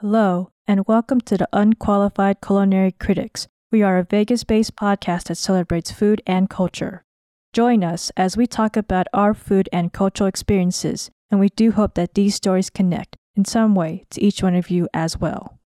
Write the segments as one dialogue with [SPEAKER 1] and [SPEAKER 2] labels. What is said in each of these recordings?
[SPEAKER 1] Hello, and welcome to the Unqualified Culinary Critics. We are a Vegas based podcast that celebrates food and culture. Join us as we talk about our food and cultural experiences, and we do hope that these stories connect in some way to each one of you as well.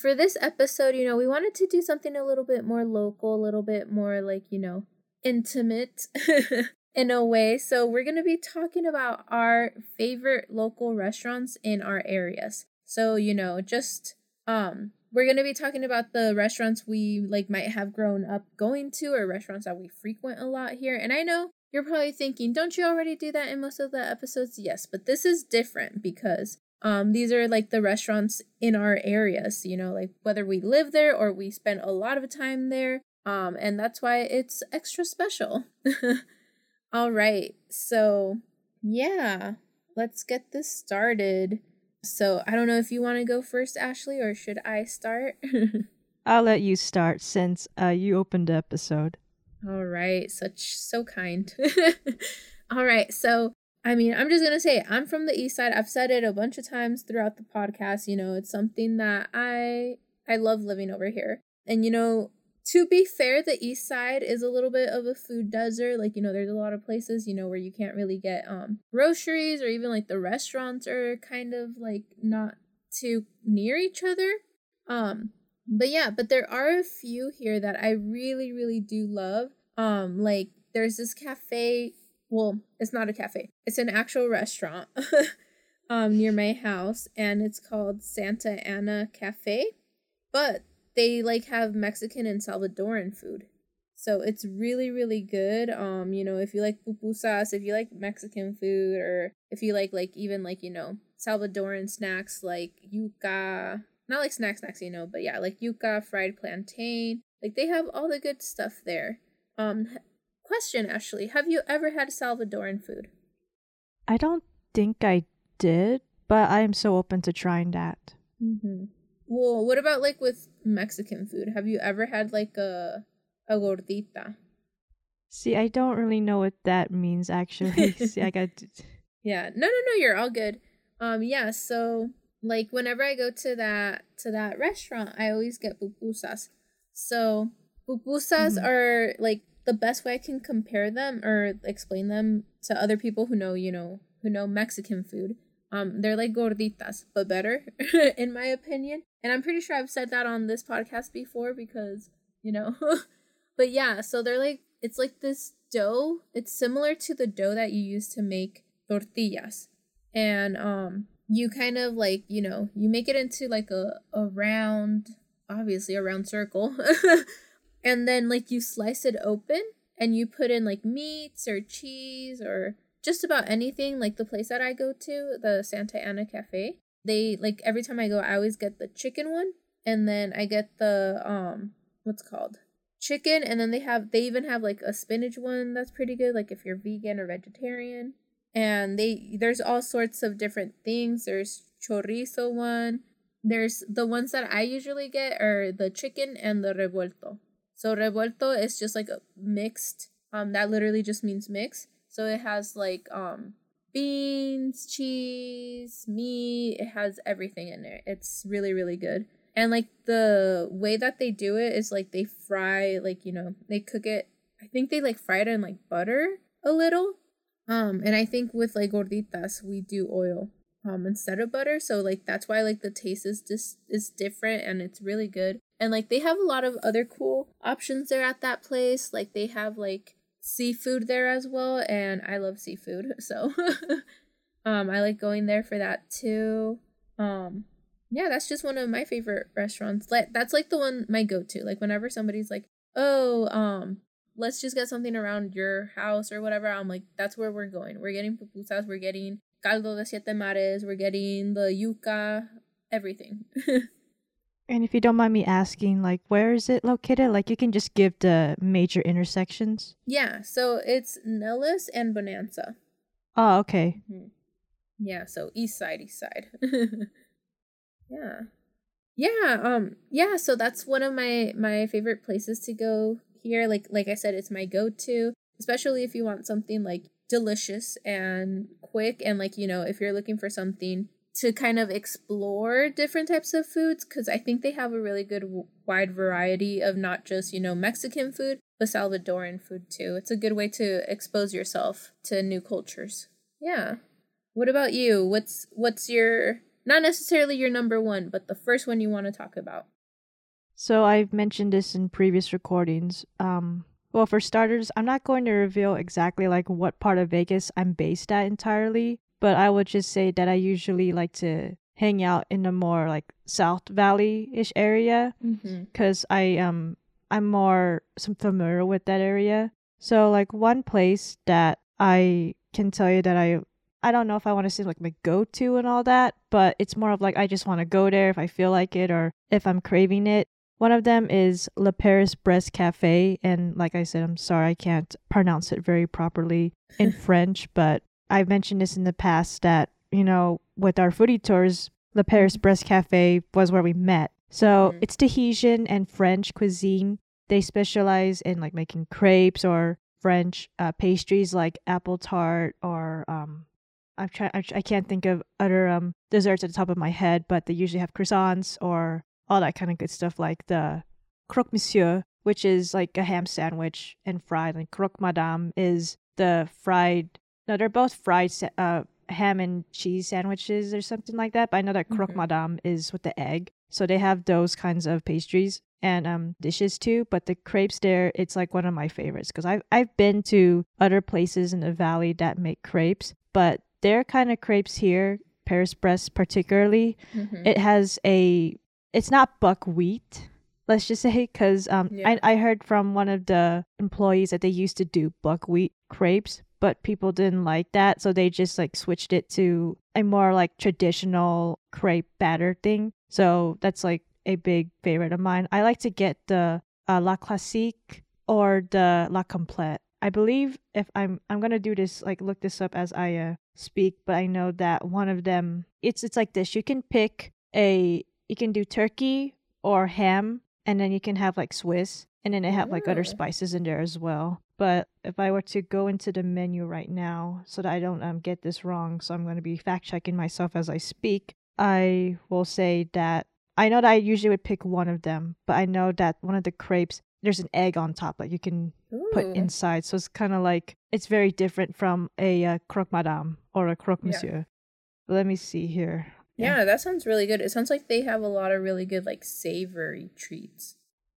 [SPEAKER 2] For this episode, you know, we wanted to do something a little bit more local, a little bit more like, you know, intimate in a way. So, we're going to be talking about our favorite local restaurants in our areas. So, you know, just um we're going to be talking about the restaurants we like might have grown up going to or restaurants that we frequent a lot here. And I know you're probably thinking, don't you already do that in most of the episodes? Yes, but this is different because um these are like the restaurants in our areas, you know, like whether we live there or we spend a lot of time there. Um and that's why it's extra special. All right. So, yeah, let's get this started. So I don't know if you want to go first, Ashley, or should I start?
[SPEAKER 1] I'll let you start since uh, you opened the episode.
[SPEAKER 2] All right, such so kind. All right, so I mean, I'm just gonna say I'm from the east side. I've said it a bunch of times throughout the podcast. You know, it's something that I I love living over here, and you know, to be fair, the east side is a little bit of a food desert. Like, you know, there's a lot of places, you know, where you can't really get um groceries or even like the restaurants are kind of like not too near each other. Um, but yeah, but there are a few here that I really, really do love. Um, like there's this cafe. Well, it's not a cafe. It's an actual restaurant um near my house and it's called Santa Ana Cafe. But they like have Mexican and Salvadoran food. So it's really, really good. Um, you know, if you like pupusas, if you like Mexican food, or if you like like even like, you know, Salvadoran snacks like yuca, not like snack snacks, you know, but yeah, like yuca, fried plantain. Like they have all the good stuff there. Um question, Ashley, have you ever had Salvadoran food?
[SPEAKER 1] I don't think I did, but I am so open to trying that.
[SPEAKER 2] Mm-hmm. Well, what about like with Mexican food? Have you ever had like a a gordita?
[SPEAKER 1] See, I don't really know what that means actually. See, I got
[SPEAKER 2] Yeah. No, no, no, you're all good. Um yeah, so like whenever I go to that to that restaurant, I always get pupusas. So, pupusas mm-hmm. are like the best way I can compare them or explain them to other people who know, you know, who know Mexican food. Um, they're like gorditas, but better, in my opinion. And I'm pretty sure I've said that on this podcast before because, you know. but yeah, so they're like, it's like this dough. It's similar to the dough that you use to make tortillas. And um, you kind of like, you know, you make it into like a, a round, obviously a round circle. and then like you slice it open and you put in like meats or cheese or just about anything. Like the place that I go to, the Santa Ana Cafe, they like every time I go, I always get the chicken one, and then I get the um, what's called chicken, and then they have they even have like a spinach one that's pretty good. Like if you're vegan or vegetarian, and they there's all sorts of different things. There's chorizo one. There's the ones that I usually get are the chicken and the revuelto. So revuelto is just like a mixed. Um, that literally just means mix so it has like um beans, cheese, meat, it has everything in there. It's really really good. And like the way that they do it is like they fry like, you know, they cook it I think they like fry it in like butter a little. Um and I think with like gorditas we do oil um instead of butter so like that's why like the taste is just is different and it's really good and like they have a lot of other cool options there at that place like they have like seafood there as well and I love seafood. So um I like going there for that too. Um yeah, that's just one of my favorite restaurants. That's like the one my go-to. Like whenever somebody's like, "Oh, um let's just get something around your house or whatever." I'm like, "That's where we're going. We're getting pupusas, we're getting caldo de siete mares, we're getting the yuca, everything."
[SPEAKER 1] And if you don't mind me asking, like, where is it located? Like, you can just give the major intersections.
[SPEAKER 2] Yeah, so it's Nellis and Bonanza.
[SPEAKER 1] Oh, okay.
[SPEAKER 2] Mm-hmm. Yeah, so east side, east side. yeah. Yeah, um yeah, so that's one of my my favorite places to go here. Like like I said, it's my go-to, especially if you want something like delicious and quick and like, you know, if you're looking for something to kind of explore different types of foods because I think they have a really good wide variety of not just, you know, Mexican food, but Salvadoran food too. It's a good way to expose yourself to new cultures. Yeah. What about you? What's what's your not necessarily your number one, but the first one you want to talk about?
[SPEAKER 3] So I've mentioned this in previous recordings. Um well, for starters, I'm not going to reveal exactly like what part of Vegas I'm based at entirely, but I would just say that I usually like to hang out in the more like South Valley ish area because mm-hmm. I um I'm more some familiar with that area. So like one place that I can tell you that I I don't know if I want to say like my go to and all that, but it's more of like I just want to go there if I feel like it or if I'm craving it. One of them is Le Paris Brest Cafe. And like I said, I'm sorry I can't pronounce it very properly in French, but I've mentioned this in the past that, you know, with our foodie tours, Le Paris Brest Cafe was where we met. So mm-hmm. it's Tahitian and French cuisine. They specialize in like making crepes or French uh, pastries like apple tart or um, I'm trying. I can't think of other um desserts at the top of my head, but they usually have croissants or all that kind of good stuff like the croque monsieur, which is like a ham sandwich and fried, and croque madame is the fried. No, they're both fried uh, ham and cheese sandwiches or something like that. But I know that croque mm-hmm. madame is with the egg, so they have those kinds of pastries and um dishes too. But the crepes there, it's like one of my favorites because I've I've been to other places in the valley that make crepes, but their kind of crepes here, Paris Brest particularly, mm-hmm. it has a it's not buckwheat let's just say because um, yeah. I, I heard from one of the employees that they used to do buckwheat crepes but people didn't like that so they just like switched it to a more like traditional crepe batter thing. So that's like a big favorite of mine. I like to get the uh, la classique or the la complete. I believe if i'm i'm gonna do this like look this up as i uh, speak but i know that one of them it's it's like this. You can pick a you can do turkey or ham, and then you can have like Swiss, and then they have like other spices in there as well. But if I were to go into the menu right now, so that I don't um, get this wrong, so I'm going to be fact checking myself as I speak, I will say that I know that I usually would pick one of them, but I know that one of the crepes there's an egg on top that you can Ooh. put inside. So it's kind of like it's very different from a uh, croque madame or a croque monsieur. Yeah. Let me see here.
[SPEAKER 2] Yeah. yeah, that sounds really good. It sounds like they have a lot of really good like savory treats.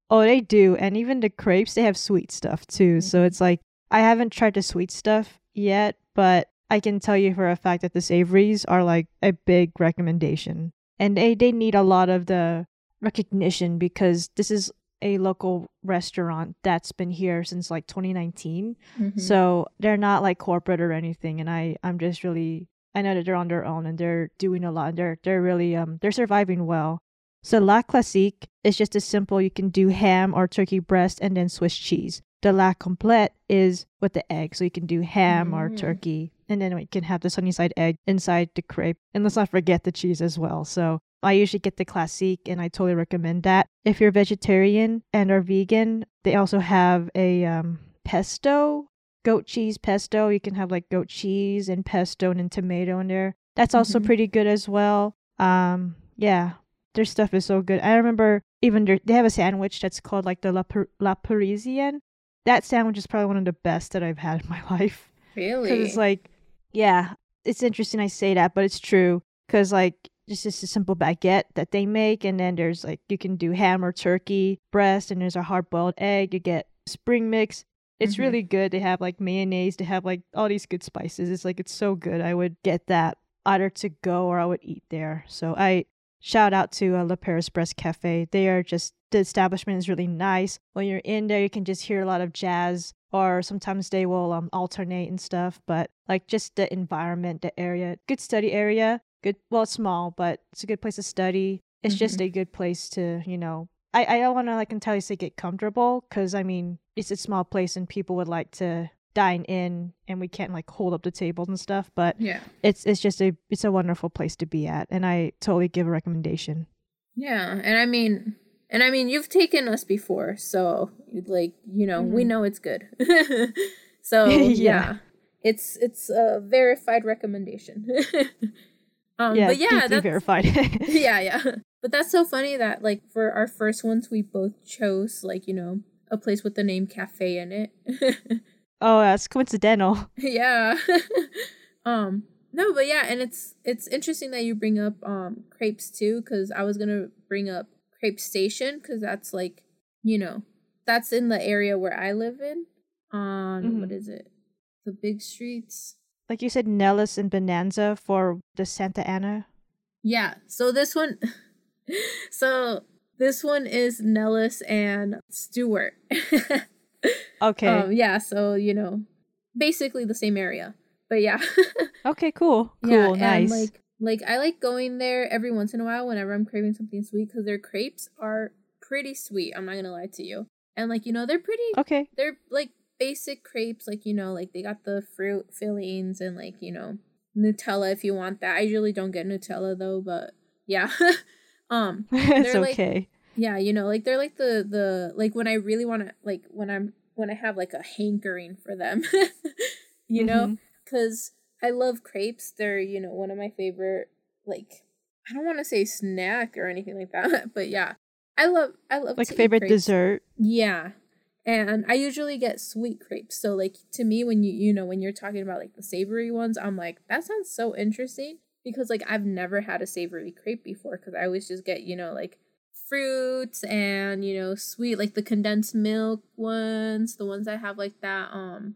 [SPEAKER 3] Oh, they do. And even the crepes, they have sweet stuff too. Mm-hmm. So it's like I haven't tried the sweet stuff yet, but I can tell you for a fact that the savories are like a big recommendation. And they, they need a lot of the recognition because this is a local restaurant that's been here since like 2019. Mm-hmm. So they're not like corporate or anything. And I, I'm just really I know that they're on their own and they're doing a lot. and They're they're really um they're surviving well. So La Classique is just as simple. You can do ham or turkey breast and then Swiss cheese. The La Complete is with the egg, so you can do ham mm. or turkey, and then you can have the sunny side egg inside the crepe. And let's not forget the cheese as well. So I usually get the classique, and I totally recommend that. If you're vegetarian and are vegan, they also have a um, pesto goat cheese pesto. You can have like goat cheese and pesto and tomato in there. That's also mm-hmm. pretty good as well. Um, yeah, their stuff is so good. I remember even their, they have a sandwich that's called like the La, per- La Parisienne. That sandwich is probably one of the best that I've had in my life.
[SPEAKER 2] Really?
[SPEAKER 3] Because it's like, yeah, it's interesting I say that, but it's true. Because like it's just a simple baguette that they make, and then there's like you can do ham or turkey breast, and there's a hard boiled egg. You get spring mix, it's mm-hmm. really good. They have like mayonnaise. They have like all these good spices. It's like it's so good. I would get that either to go or I would eat there. So I shout out to uh, Le Paris Brest Cafe. They are just the establishment is really nice. When you're in there, you can just hear a lot of jazz, or sometimes they will um, alternate and stuff. But like just the environment, the area, good study area. Good, well, it's small, but it's a good place to study. It's mm-hmm. just a good place to, you know, I, I don't want to like entirely say get comfortable because I mean it's a small place and people would like to dine in and we can't like hold up the tables and stuff but
[SPEAKER 2] yeah
[SPEAKER 3] it's it's just a it's a wonderful place to be at and i totally give a recommendation
[SPEAKER 2] yeah and i mean and i mean you've taken us before so like you know mm-hmm. we know it's good so yeah. yeah. it's it's a verified recommendation Um,
[SPEAKER 3] yeah,
[SPEAKER 2] but yeah, that's,
[SPEAKER 3] verified.
[SPEAKER 2] yeah, yeah. But that's so funny that like for our first ones, we both chose like you know a place with the name cafe in it.
[SPEAKER 3] oh, that's coincidental.
[SPEAKER 2] yeah. um. No, but yeah, and it's it's interesting that you bring up um crepes too, because I was gonna bring up crepe station because that's like you know that's in the area where I live in. On mm-hmm. what is it? The big streets.
[SPEAKER 3] Like you said, Nellis and Bonanza for the Santa Ana.
[SPEAKER 2] Yeah. So this one. So this one is Nellis and Stewart.
[SPEAKER 3] okay.
[SPEAKER 2] Um, yeah, so you know, basically the same area. But yeah.
[SPEAKER 3] okay, cool. Cool, yeah, nice.
[SPEAKER 2] And like like I like going there every once in a while whenever I'm craving something sweet because their crepes are pretty sweet. I'm not gonna lie to you. And like, you know, they're pretty
[SPEAKER 3] Okay.
[SPEAKER 2] They're like basic crepes, like, you know, like they got the fruit fillings and like, you know, Nutella if you want that. I usually don't get Nutella though, but yeah. Um,
[SPEAKER 3] it's okay.
[SPEAKER 2] Like, yeah, you know, like they're like the the like when I really want to like when I'm when I have like a hankering for them, you mm-hmm. know, because I love crepes. They're you know one of my favorite like I don't want to say snack or anything like that, but yeah, I love I love
[SPEAKER 3] like favorite dessert.
[SPEAKER 2] Yeah, and I usually get sweet crepes. So like to me, when you you know when you're talking about like the savory ones, I'm like that sounds so interesting because like I've never had a savory crepe before because I always just get, you know, like fruits and, you know, sweet like the condensed milk ones, the ones that have like that um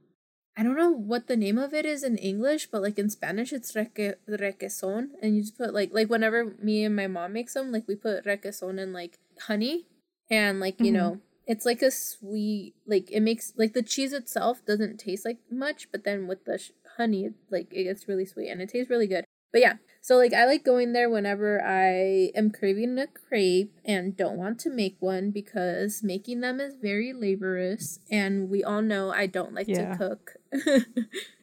[SPEAKER 2] I don't know what the name of it is in English, but like in Spanish it's reque- requesón and you just put like like whenever me and my mom makes them, like we put requesón and like honey and like, you mm-hmm. know, it's like a sweet like it makes like the cheese itself doesn't taste like much, but then with the sh- honey like it gets really sweet and it tastes really good. But yeah, so like I like going there whenever I am craving a crepe and don't want to make one because making them is very laborious and we all know I don't like yeah. to cook.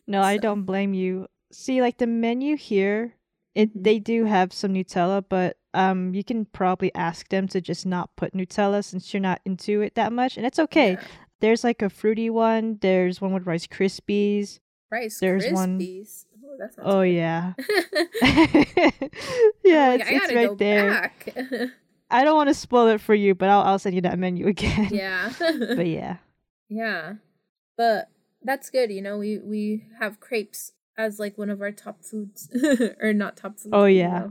[SPEAKER 3] no, so. I don't blame you. See like the menu here, it mm-hmm. they do have some Nutella, but um you can probably ask them to just not put Nutella since you're not into it that much and it's okay. Yeah. There's like a fruity one, there's one with Rice Krispies.
[SPEAKER 2] Rice There's One
[SPEAKER 3] oh yeah. yeah, like, it's, it's right there. I don't want to spoil it for you, but I'll I'll send you that menu again.
[SPEAKER 2] Yeah.
[SPEAKER 3] but yeah.
[SPEAKER 2] Yeah. But that's good, you know, we we have crepes as like one of our top foods or not top foods.
[SPEAKER 3] Oh yeah.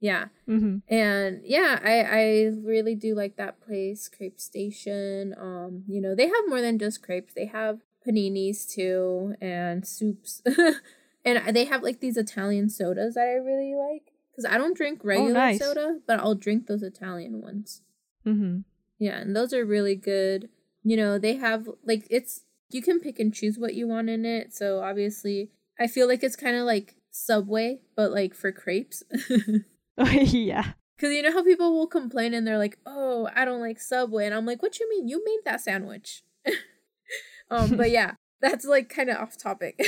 [SPEAKER 2] yeah.
[SPEAKER 3] Mm-hmm.
[SPEAKER 2] And yeah, I I really do like that place, Crepe Station. Um, you know, they have more than just crepes. They have paninis too and soups. And they have like these Italian sodas that I really like because I don't drink oh, regular oh, nice. soda, but I'll drink those Italian ones.
[SPEAKER 3] Mm-hmm.
[SPEAKER 2] Yeah, and those are really good. You know, they have like it's you can pick and choose what you want in it. So obviously, I feel like it's kind of like Subway, but like for crepes.
[SPEAKER 3] oh, yeah.
[SPEAKER 2] Because you know how people will complain and they're like, "Oh, I don't like Subway," and I'm like, "What you mean? You made that sandwich." um, but yeah, that's like kind of off topic.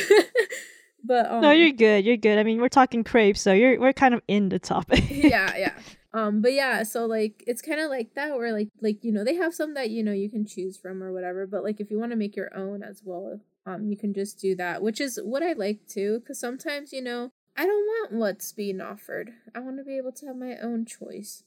[SPEAKER 2] But um,
[SPEAKER 3] no, you're good. You're good. I mean, we're talking crepes, so you're we're kind of in the topic.
[SPEAKER 2] yeah, yeah. Um, but yeah, so like it's kind of like that, where like like you know they have some that you know you can choose from or whatever. But like if you want to make your own as well, um, you can just do that, which is what I like too. Because sometimes you know I don't want what's being offered. I want to be able to have my own choice.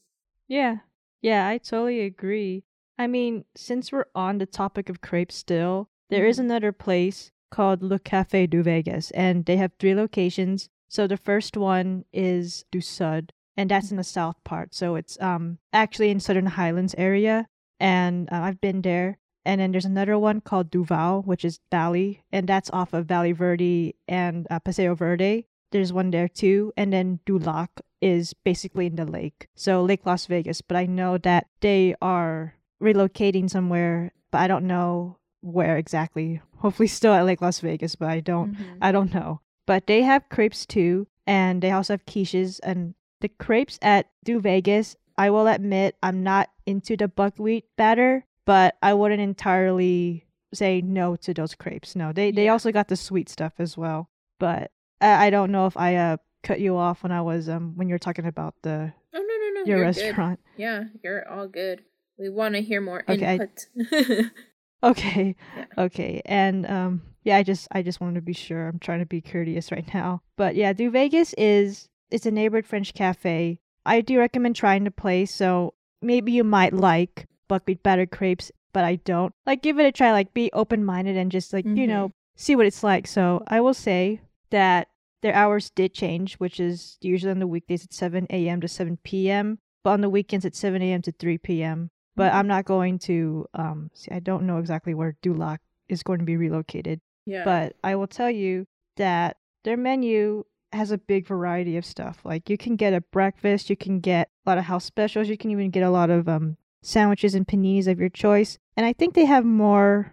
[SPEAKER 3] Yeah, yeah, I totally agree. I mean, since we're on the topic of crepes still, there is mm-hmm. another place called Le Café du Vegas, and they have three locations. So the first one is Du Sud, and that's in the south part. So it's um actually in Southern Highlands area, and uh, I've been there. And then there's another one called Duval, which is Valley, and that's off of Valle Verde and uh, Paseo Verde. There's one there too, and then Du Lac is basically in the lake, so Lake Las Vegas. But I know that they are relocating somewhere, but I don't know where exactly. Hopefully still at Lake Las Vegas, but I don't mm-hmm. I don't know. But they have crepes too, and they also have quiches and the crepes at Du Vegas, I will admit I'm not into the buckwheat batter, but I wouldn't entirely say no to those crepes. No, they they also got the sweet stuff as well. But I, I don't know if I uh cut you off when I was um when you were talking about the
[SPEAKER 2] oh, no no no
[SPEAKER 3] your restaurant.
[SPEAKER 2] Good. Yeah, you're all good. We want to hear more okay, input. I,
[SPEAKER 3] Okay. Yeah. Okay. And um yeah, I just I just wanted to be sure. I'm trying to be courteous right now. But yeah, Du Vegas is it's a neighborhood French cafe. I do recommend trying the place. So maybe you might like buckwheat batter crepes, but I don't. Like, give it a try. Like, be open minded and just like, mm-hmm. you know, see what it's like. So I will say that their hours did change, which is usually on the weekdays at 7 a.m. to 7 p.m., but on the weekends at 7 a.m. to 3 p.m. But mm-hmm. I'm not going to, um, see, I don't know exactly where Du Lac is going to be relocated. Yeah. But I will tell you that their menu has a big variety of stuff. Like you can get a breakfast, you can get a lot of house specials, you can even get a lot of um sandwiches and paninis of your choice. And I think they have more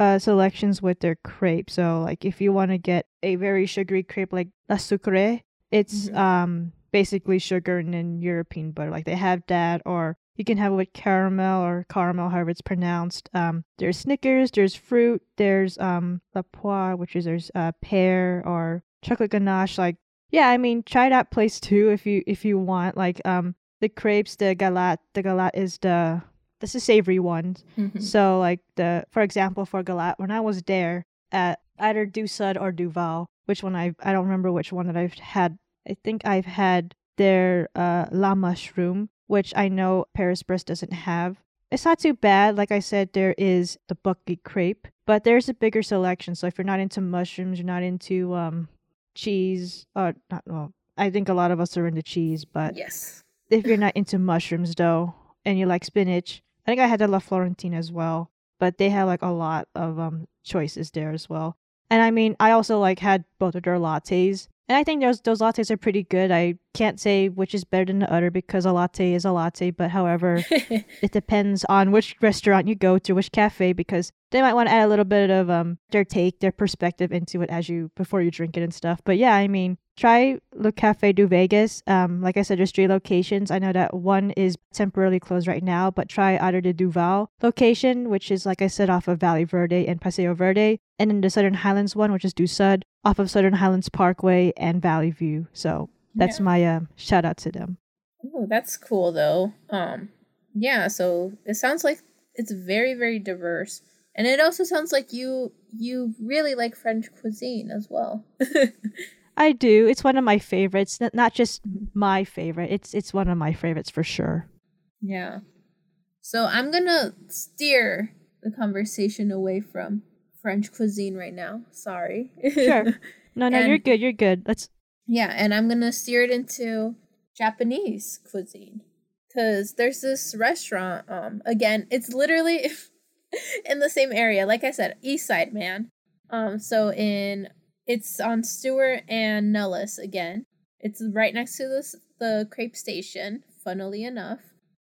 [SPEAKER 3] uh, selections with their crepe. So like if you want to get a very sugary crepe like la sucre, it's mm-hmm. um basically sugar and then European butter. Like they have that or you can have it with caramel or caramel, however it's pronounced. Um, there's Snickers, there's fruit, there's um la poire, which is there's uh, pear or chocolate ganache. Like yeah, I mean try that place too if you if you want. Like um the crepes, the galette, the galette is the this is savory one. Mm-hmm. So like the for example for galette, when I was there at either Du Sud or Duval, which one I I don't remember which one that I've had. I think I've had their uh, la mushroom, which I know Paris Brest doesn't have. It's not too bad. Like I said, there is the buckwheat crepe, but there's a bigger selection. So if you're not into mushrooms, you're not into um cheese, or not well, I think a lot of us are into cheese, but
[SPEAKER 2] yes,
[SPEAKER 3] if you're not into mushrooms though, and you like spinach, I think I had the La Florentine as well, but they had like a lot of um choices there as well. And I mean, I also like had both of their lattes, and I think those those lattes are pretty good. I can't say which is better than the other because a latte is a latte, but however, it depends on which restaurant you go to, which cafe, because they might want to add a little bit of um their take, their perspective into it as you before you drink it and stuff. But yeah, I mean, try Le Cafe du Vegas. Um, like I said, there's three locations. I know that one is temporarily closed right now, but try either the Duval location, which is like I said, off of Valle Verde and Paseo Verde, and then the Southern Highlands one, which is Du Sud, off of Southern Highlands Parkway and Valley View. So that's yeah. my uh, shout out to them.
[SPEAKER 2] Oh, that's cool though. Um, yeah. So it sounds like it's very very diverse, and it also sounds like you you really like French cuisine as well.
[SPEAKER 3] I do. It's one of my favorites. Not just my favorite. It's it's one of my favorites for sure.
[SPEAKER 2] Yeah. So I'm gonna steer the conversation away from French cuisine right now. Sorry.
[SPEAKER 3] Sure. No, no, and, you're good. You're good. Let's.
[SPEAKER 2] Yeah, and I'm gonna steer it into Japanese cuisine because there's this restaurant. Um, again, it's literally in the same area. Like I said, East Side, man. Um, so in it's on Stewart and Nellis again. It's right next to this the crepe station, funnily enough.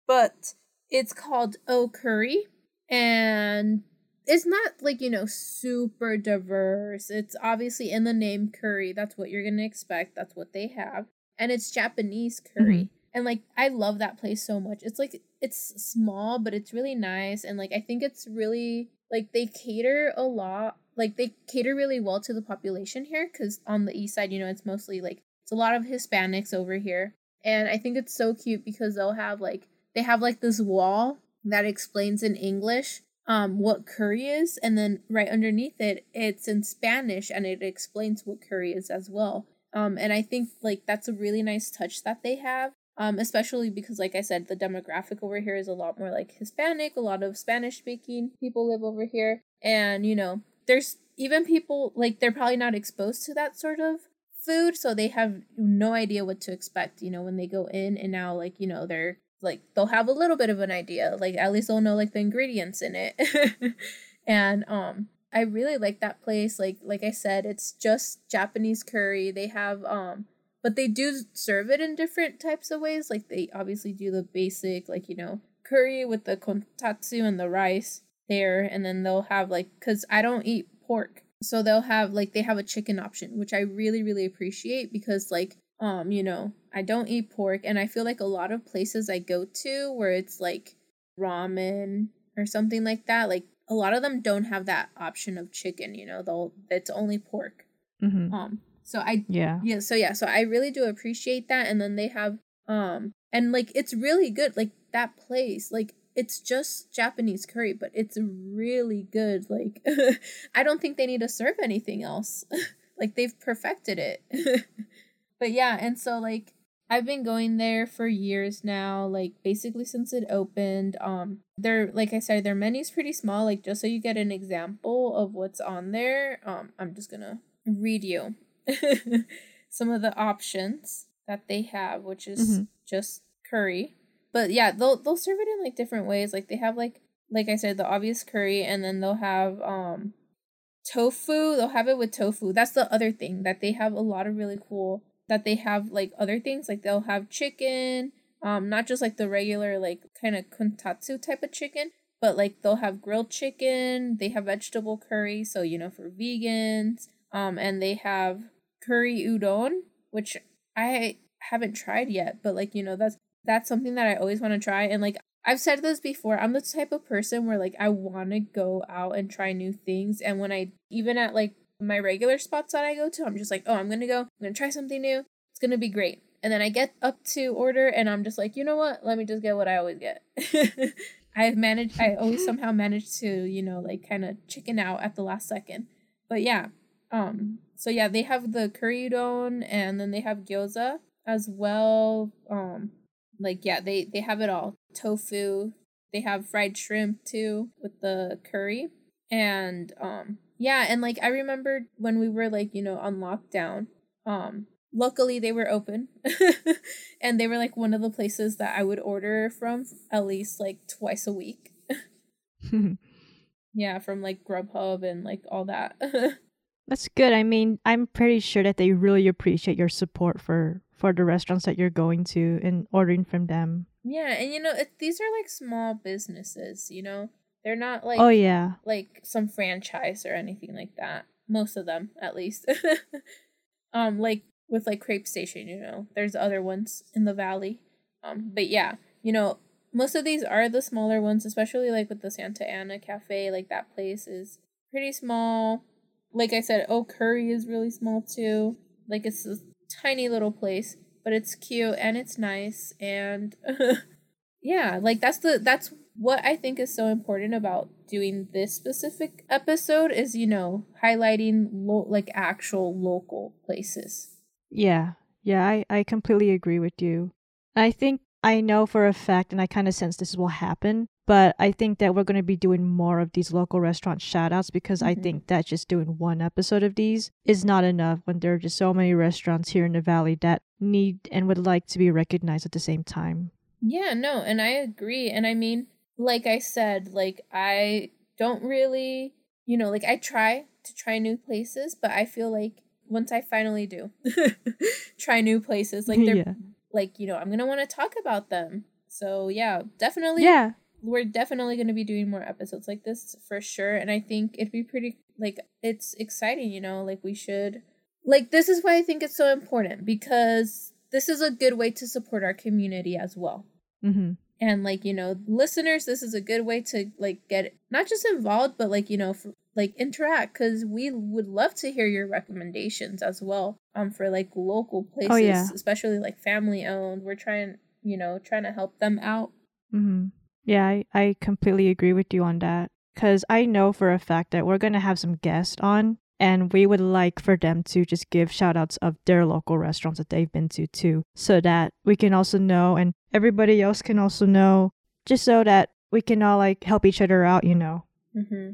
[SPEAKER 2] But it's called O Curry, and it's not like you know super diverse. It's obviously in the name curry. That's what you're gonna expect. That's what they have, and it's Japanese curry. Mm-hmm. And like I love that place so much. It's like it's small, but it's really nice, and like I think it's really like they cater a lot like they cater really well to the population here because on the east side you know it's mostly like it's a lot of hispanics over here and i think it's so cute because they'll have like they have like this wall that explains in english um what curry is and then right underneath it it's in spanish and it explains what curry is as well. Um and i think like that's a really nice touch that they have um especially because like i said the demographic over here is a lot more like hispanic a lot of spanish speaking people live over here. And you know there's even people like they're probably not exposed to that sort of food so they have no idea what to expect you know when they go in and now like you know they're like they'll have a little bit of an idea like at least they'll know like the ingredients in it. And um i really like that place like like i said it's just japanese curry. They have um but they do serve it in different types of ways. Like they obviously do the basic like you know curry with the kontatsu and the rice there. And then they'll have like because i don't eat pork. So they'll have like they have a chicken option which i really really appreciate because like um you know i don't eat pork and i feel like a lot of places i go to where it's like ramen or something like that like a lot of them don't have that option of chicken you know they'll it's only pork mm-hmm. um so i
[SPEAKER 3] yeah
[SPEAKER 2] yeah so yeah so i really do appreciate that and then they have um and like it's really good like that place like it's just Japanese curry, but it's really good. Like, I don't think they need to serve anything else. like, they've perfected it. but yeah, and so like I've been going there for years now, like basically since it opened. Um they're like I said, their menu's pretty small, like just so you get an example of what's on there. Um I'm just gonna read you some of the options that they have, which is mm-hmm. just curry. But yeah, they'll they'll serve it in like different ways. Like they have like like I said, the obvious curry, and then they'll have um tofu. They'll have it with tofu. That's the other thing that they have a lot of really cool that they have like other things like they'll have chicken, um not just like the regular like kind of kuntatsu type of chicken, but like they'll have grilled chicken, they have vegetable curry, so you know for vegans. Um and they have curry udon, which I haven't tried yet, but like you know that's that's something that I always want to try and like I've said this before. I'm the type of person where like I want to go out and try new things and when I even at like my regular spots that I go to, I'm just like, "Oh, I'm to go. I'm to try something new. It's to be great." And then I get up to order and I'm just like, "You know what? Let me just get what I always get." I've managed I always somehow manage to, you know, like kind of chicken out at the last second. But yeah. Um so yeah, they have the curry udon and then they have gyoza as well. Um like yeah, they they have it all. Tofu. They have fried shrimp too with the curry. And um yeah, and like I remember when we were like, you know, on lockdown, um luckily they were open. and they were like one of the places that I would order from at least like twice a week. yeah, from like Grubhub and like all that.
[SPEAKER 3] That's good. I mean, I'm pretty sure that they really appreciate your support for for the restaurants that you're going to and ordering from them.
[SPEAKER 2] Yeah, and you know, it, these are like small businesses, you know. They're not like
[SPEAKER 3] Oh yeah.
[SPEAKER 2] like some franchise or anything like that. Most of them, at least. um like with like Crepe Station, you know. There's other ones in the valley. Um but yeah, you know, most of these are the smaller ones, especially like with the Santa Ana Cafe, like that place is pretty small. Like I said, Oh Curry is really small too. Like it's a tiny little place, but it's cute and it's nice and yeah, like that's the that's what I think is so important about doing this specific episode is, you know, highlighting lo- like actual local places.
[SPEAKER 3] Yeah. Yeah, I, I completely agree with you. I think I know for a fact, and I kind of sense this will happen, but I think that we're going to be doing more of these local restaurant shoutouts because mm-hmm. I think that just doing one episode of these is not enough when there are just so many restaurants here in the valley that need and would like to be recognized at the same time.
[SPEAKER 2] Yeah, no, and I agree. And I mean, like I said, like I don't really, you know, like I try to try new places, but I feel like once I finally do try new places, like they're yeah. like, you know, I'm going to want to talk about them. So, yeah, definitely.
[SPEAKER 3] Yeah.
[SPEAKER 2] We're definitely going to be doing more episodes like this for sure. And I think it'd be pretty, like, it's exciting, you know, like we should, like, this is why I think it's so important because this is a good way to support our community as well.
[SPEAKER 3] Mm-hmm
[SPEAKER 2] and like you know listeners this is a good way to like get not just involved but like you know for, like interact because we would love to hear your recommendations as well um for like local places oh, yeah. especially like family owned we're trying you know trying to help them out
[SPEAKER 3] mm-hmm. yeah I, I completely agree with you on that because i know for a fact that we're gonna have some guests on and we would like for them to just give shout outs of their local restaurants that they've been to too so that we can also know and everybody else can also know just so that we can all like help each other out you know
[SPEAKER 2] mm-hmm.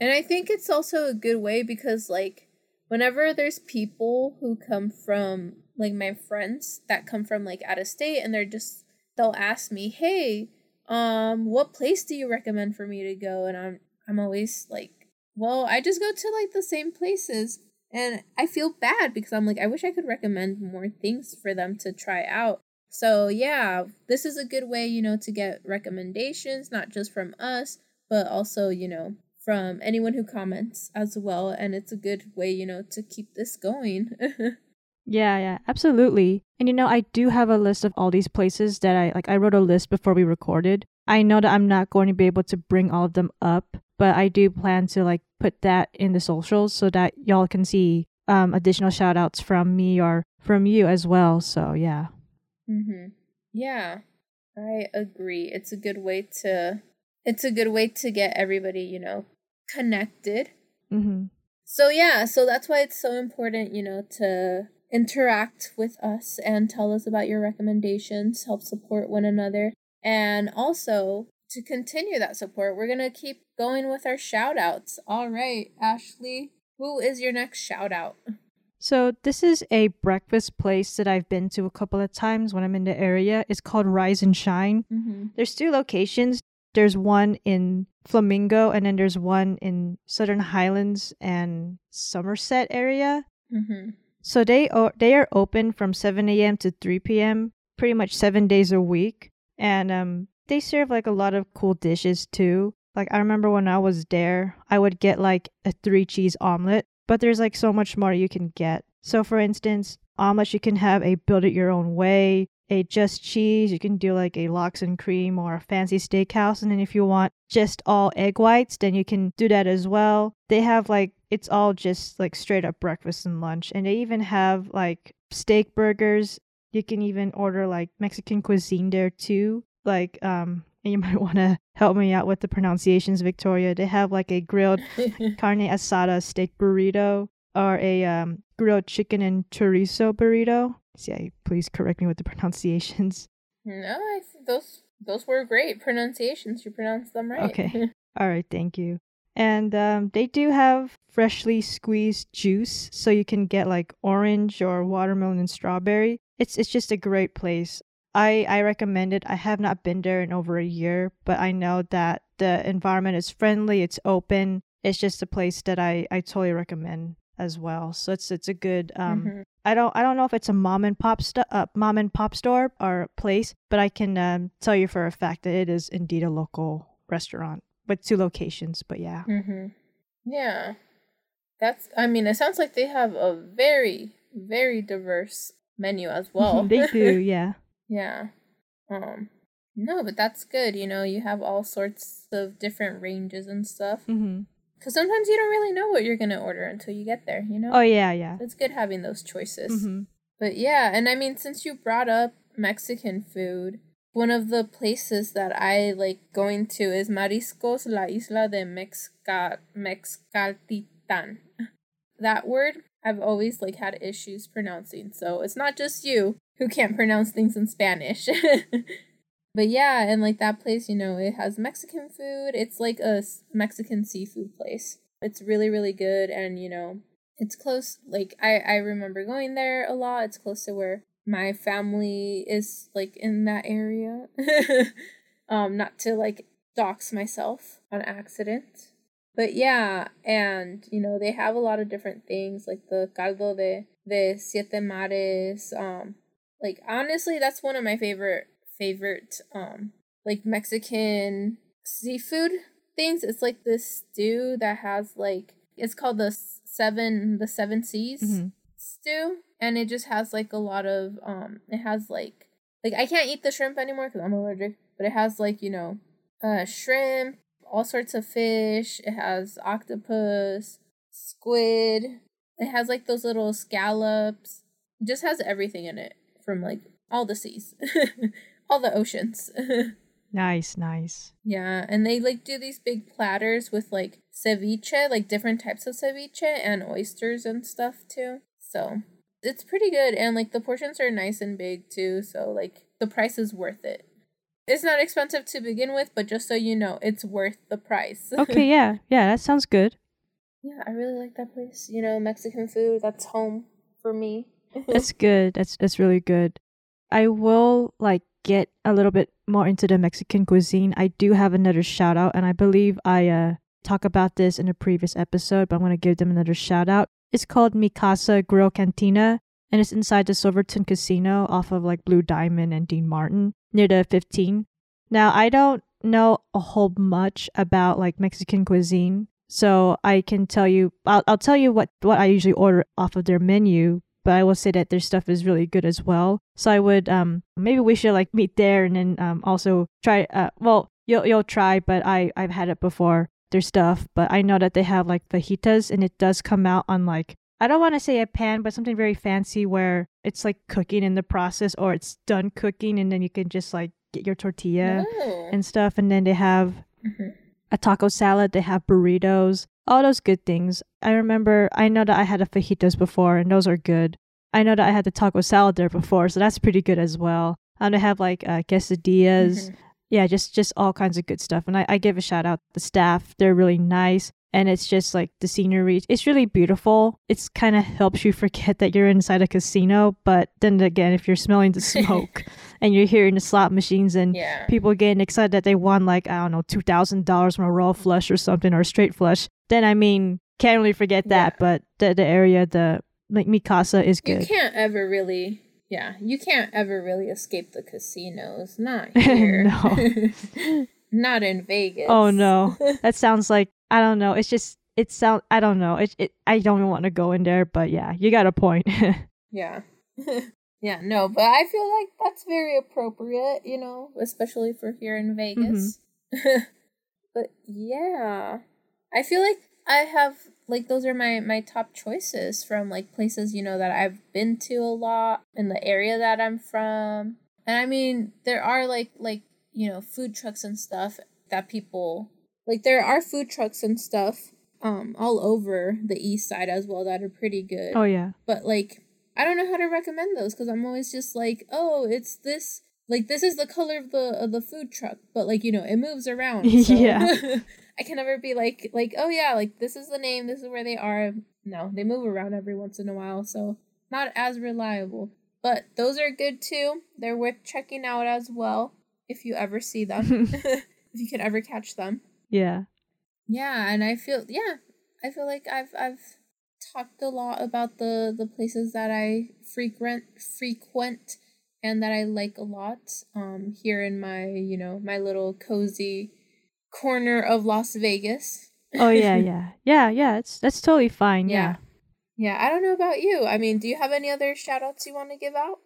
[SPEAKER 2] and i think it's also a good way because like whenever there's people who come from like my friends that come from like out of state and they're just they'll ask me hey um what place do you recommend for me to go and i'm i'm always like well, I just go to like the same places and I feel bad because I'm like, I wish I could recommend more things for them to try out. So, yeah, this is a good way, you know, to get recommendations, not just from us, but also, you know, from anyone who comments as well. And it's a good way, you know, to keep this going.
[SPEAKER 3] yeah, yeah, absolutely. And, you know, I do have a list of all these places that I like, I wrote a list before we recorded. I know that I'm not going to be able to bring all of them up but I do plan to like put that in the socials so that y'all can see um additional shout outs from me or from you as well. So yeah.
[SPEAKER 2] Mhm. Yeah. I agree. It's a good way to it's a good way to get everybody, you know, connected.
[SPEAKER 3] Mhm.
[SPEAKER 2] So yeah, so that's why it's so important, you know, to interact with us and tell us about your recommendations, help support one another. And also, to continue that support, we're going to keep going with our shout outs. All right, Ashley, who is your next shout out?
[SPEAKER 3] So this is a breakfast place that I've been to a couple of times when I'm in the area. It's called Rise and Shine.
[SPEAKER 2] Mm-hmm.
[SPEAKER 3] There's two locations. There's one in Flamingo and then there's one in Southern Highlands and Somerset area.
[SPEAKER 2] Mm-hmm.
[SPEAKER 3] So they are they are open from 7 a.m. to 3 p.m. pretty much seven days a week, and um they serve like a lot of cool dishes too. Like I remember when I was there, I would get like a three cheese omelet, but there's like so much more you can get. So for instance, omelets you can have a build it your own way, a just cheese, you can do like a lox and cream or a fancy steakhouse, and then if you want just all egg whites, then you can do that as well. They have like it's all just like straight up breakfast and lunch, and they even have like steak burgers. You can even order like Mexican cuisine there too. Like um and you might want to help me out with the pronunciations, Victoria. They have like a grilled carne asada steak burrito or a um, grilled chicken and chorizo burrito. See, I, please correct me with the pronunciations.
[SPEAKER 2] no, I those those were great pronunciations. You pronounced them right.
[SPEAKER 3] Okay. All right, thank you. And um, they do have freshly squeezed juice, so you can get like orange or watermelon and strawberry. It's it's just a great place. I I recommend it. I have not been there in over a year, but I know that the environment is friendly. It's open. It's just a place that I I totally recommend as well. So it's it's a good um
[SPEAKER 2] Mhm.
[SPEAKER 3] I don't I don't know if it's a mom and pop st- uh, mom and pop store or place, but I can um, tell you for a fact that it is indeed a local restaurant with two locations. But yeah,
[SPEAKER 2] Mm-hmm. Yeah. That's I mean, it sounds like they have a very, very diverse menu as well.
[SPEAKER 3] they do. Yeah.
[SPEAKER 2] yeah. Um no, but that's good. You know, you have all sorts of different ranges and stuff.
[SPEAKER 3] hmm
[SPEAKER 2] Because sometimes you don't really know what you're going to order until you get there, you know?
[SPEAKER 3] Oh yeah, yeah.
[SPEAKER 2] It's good having those choices.
[SPEAKER 3] hmm
[SPEAKER 2] But yeah, and I mean, since you brought up Mexican food, one of the places that I like going to is Mariscos La Isla de Mexca Mexcaltitan. That word I've always like had issues pronouncing, so it's not just you who can't pronounce things in Spanish. but yeah, and like that place, you know, it has Mexican food. It's like a Mexican seafood place. It's really really good, and you know, it's close like i i remember going there a lot it's close to where my family is like in that area um not to like dox myself on accident but yeah and you know they have a lot of different things like the caldo de de siete mares um like honestly that's one of my favorite favorite um like mexican seafood things. It's like this stew that has like it's called the seven the seven seas
[SPEAKER 3] hmm
[SPEAKER 2] stew and it just has like a lot of um it has like like i can't eat the shrimp anymore because i'm allergic but it has like you know uh shrimp all sorts of fish it has octopus squid it has like those little scallops it just has everything in it from like all the seas all the oceans
[SPEAKER 3] Nice, nice.
[SPEAKER 2] Yeah, and they like do these big platters with like ceviche, like different types of ceviche and oysters and stuff too. So it's pretty good, and like the portions are nice and big too. So like the price is worth it. It's not expensive to begin with, but just so you know, it's worth the price.
[SPEAKER 3] Okay, yeah, yeah, that sounds good.
[SPEAKER 2] yeah, I really like that place. You know, Mexican food. That's home for me.
[SPEAKER 3] That's good. That's that's really good. I will like get a little bit more into the Mexican cuisine. I do have another shout out, and I believe I uh talk about this in a previous episode, but I'm gonna give them another shout out. It's called Mi Casa Grill Cantina, and it's inside the Silverton Casino off of like Blue Diamond and Dean Martin near the 15. Now I don't know a whole much about like Mexican cuisine, so I can tell you. I'll I'll tell you what what I usually order off of their menu, but I will say that their stuff is really good as well. So I would um maybe we should like meet there and then um also try uh well you'll you'll try, but I I've had it before their stuff, but I know that they have like fajitas and it does come out on like I don't want to say a pan, but something very fancy where it's like cooking in the process or it's done cooking and then you can just like get your tortilla
[SPEAKER 2] Oh.
[SPEAKER 3] and stuff and then they have
[SPEAKER 2] Mhm.
[SPEAKER 3] a taco salad, they have burritos, all those good things. I remember, I know that I had a fajitas before and those are good. I know that I had the taco salad there before, so that's pretty good as well. And they have like uh, quesadillas.
[SPEAKER 2] Mhm.
[SPEAKER 3] Yeah, just just all kinds of good stuff. And I, I give a shout out to the staff. They're really nice. And it's just like the scenery. It's really beautiful. It's kind of helps you forget that you're inside a casino. But then again, if you're smelling the smoke and you're hearing the slot machines and
[SPEAKER 2] Yeah.
[SPEAKER 3] people getting excited that they won like I don't know two thousand dollars from a raw mm-hmm. flush or something or a straight flush, then I mean can't really forget that.
[SPEAKER 2] Yeah.
[SPEAKER 3] But the the area the like Mi Casa
[SPEAKER 2] is
[SPEAKER 3] good You
[SPEAKER 2] can't ever really, yeah, you can't ever really escape the casinos. Not here.
[SPEAKER 3] No.
[SPEAKER 2] Not in oh, Vegas.
[SPEAKER 3] Oh no, that sounds like I don't know. It's just it sound I don't know. It it I don't want to go in there. But yeah, you got a point.
[SPEAKER 2] Yeah. yeah, no, but I feel like that's very appropriate, you know, especially for here in Vegas. Mm-hmm. but yeah. I feel like I have like those are my my top choices from like places, you know, that I've been to a lot in the area that I'm from. And I mean, there are like like, you know, food trucks and stuff that people like there are food trucks and stuff um all over the east side as well that are pretty good
[SPEAKER 3] oh yeah.
[SPEAKER 2] but like I don't know how to recommend those because I'm always just like, oh, it's this like this is the color of the of the food truck, but like you know it moves around. So
[SPEAKER 3] Yeah.
[SPEAKER 2] I can never be like like oh yeah like this is the name, this is where they are. No, they move around every once in a while, so not as reliable. But those are good too. They're worth checking out as well if you ever see them, if you can ever catch them.
[SPEAKER 3] Yeah.
[SPEAKER 2] Yeah, and I feel yeah, I feel like I've I've talked a lot about the the places that I frequent frequent and that I like a lot um here in my, you know, my little cozy corner of Las Vegas.
[SPEAKER 3] Oh yeah, yeah. Yeah, yeah. It's that's totally fine. Yeah.
[SPEAKER 2] Yeah, I don't know about you. I mean, do you have any other shout outs you want to give out?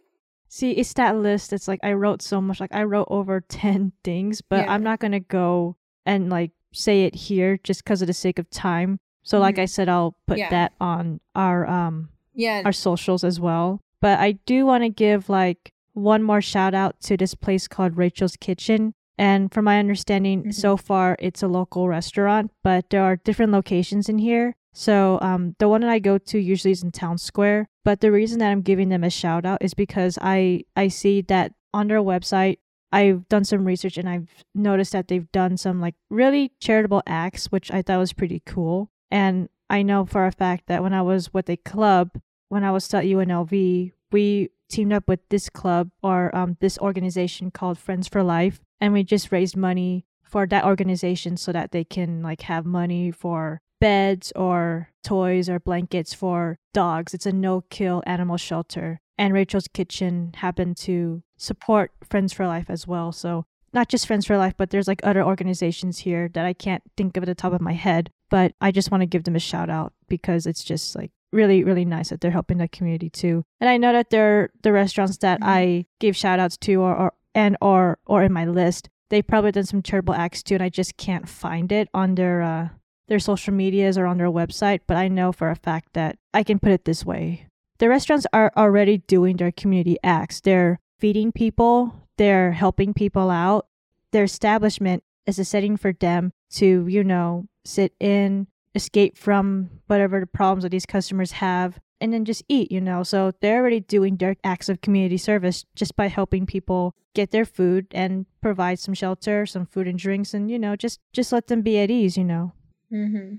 [SPEAKER 3] See, it's that list. It's like I wrote so much. Like I wrote over 10 things, but
[SPEAKER 2] Yeah.
[SPEAKER 3] I'm not going to go and like say it here just because of the sake of time. So like
[SPEAKER 2] Mhm.
[SPEAKER 3] I said I'll put
[SPEAKER 2] Yeah.
[SPEAKER 3] that on our um
[SPEAKER 2] Yeah.
[SPEAKER 3] our socials as well. But I do want to give like one more shout out to this place called Rachel's Kitchen. And from my understanding,
[SPEAKER 2] Mhm.
[SPEAKER 3] so far it's a local restaurant, but there are different locations in here. So um, the one that I go to usually is in Town Square. But the reason that I'm giving them a shout out is because I I see that on their website I've done some research and I've noticed that they've done some like really charitable acts, which I thought was pretty cool. And I know for a fact that when I was with a club, when I was still at UNLV, we teamed up with this club or um, this organization called Friends for Life, and we just raised money for that organization so that they can like have money for beds or toys or blankets for dogs. It's a no-kill animal shelter, and Rachel's Kitchen happened to support Friends for Life as well. So not just Friends for Life, but there's like other organizations here that I can't think of at the top of my head. But I just want to give them a shout out because it's just like really, really nice that they're helping the community too. And I know that they're the restaurants that
[SPEAKER 2] Mhm.
[SPEAKER 3] I gave shout outs to or, or and or or in my list. They've probably done some charitable acts too, and I just can't find it on their uh their social medias or on their website. But I know for a fact that I can put it this way. The restaurants are already doing their community acts. They're feeding people, they're helping people out. Their establishment is a setting for them to, you know, sit in, escape from whatever the problems that these customers have, and then just eat, you know. So they're already doing their acts of community service just by helping people get their food and provide some shelter, some food and drinks, and you know, just just let them be at ease, you know.
[SPEAKER 2] Mm-hmm.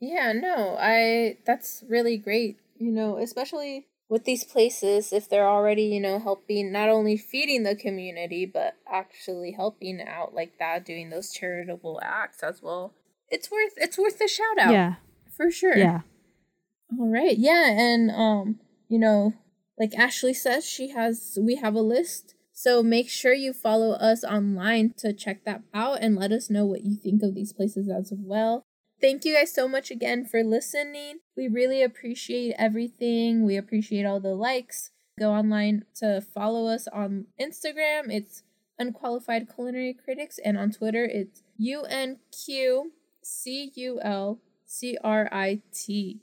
[SPEAKER 2] Yeah, no, I that's really great, you know, especially with these places if they're already, you know, helping not only feeding the community but actually helping out like that, doing those charitable acts as well. It's worth it's worth a shout out.
[SPEAKER 3] Yeah,
[SPEAKER 2] For sure.
[SPEAKER 3] yeah.
[SPEAKER 2] All right. Yeah, and um, you know, like Ashley says, she has we have a list. So make sure you follow us online to check that out and let us know what you think of these places as well. Thank you guys so much again for listening. We really appreciate everything. We appreciate all the likes. Go online to follow us on Instagram. It's Unqualified Culinary Critics, and on Twitter, it's U N Q C U L C R I T.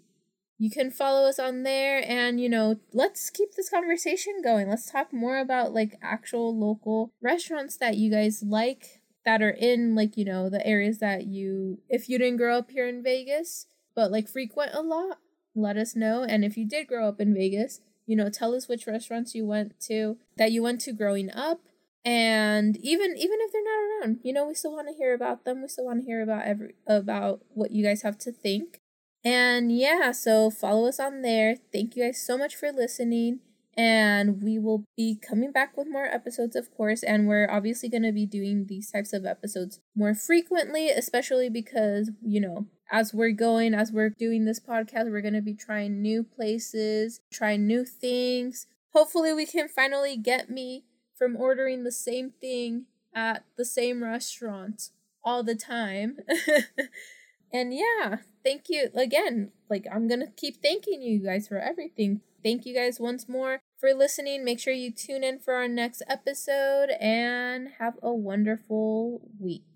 [SPEAKER 2] You can follow us on there and, you know, let's keep this conversation going. Let's talk more about like actual local restaurants that you guys like that are in like, you know, the areas that you, if you didn't grow up here in Vegas, but like frequent a lot, let us know. And if you did grow up in Vegas You know, tell us which restaurants you went to that you went to growing up. And even even if they're not around you know we still want to hear about them. We still want to hear about every about what you guys have to think. And yeah so follow us on there. Thank you guys so much for listening and we will be coming back with more episodes of course and we're obviously going to be doing these types of episodes more frequently especially because you know as we're going as we're doing this podcast we're going to be trying new places trying new things hopefully we can finally get me from ordering the same thing at the same restaurant all the time. and yeah, thank you again. Like, I'm gonna keep thanking you guys for everything. Thank you guys once more for listening. Make sure you tune in for our next episode and have a wonderful week.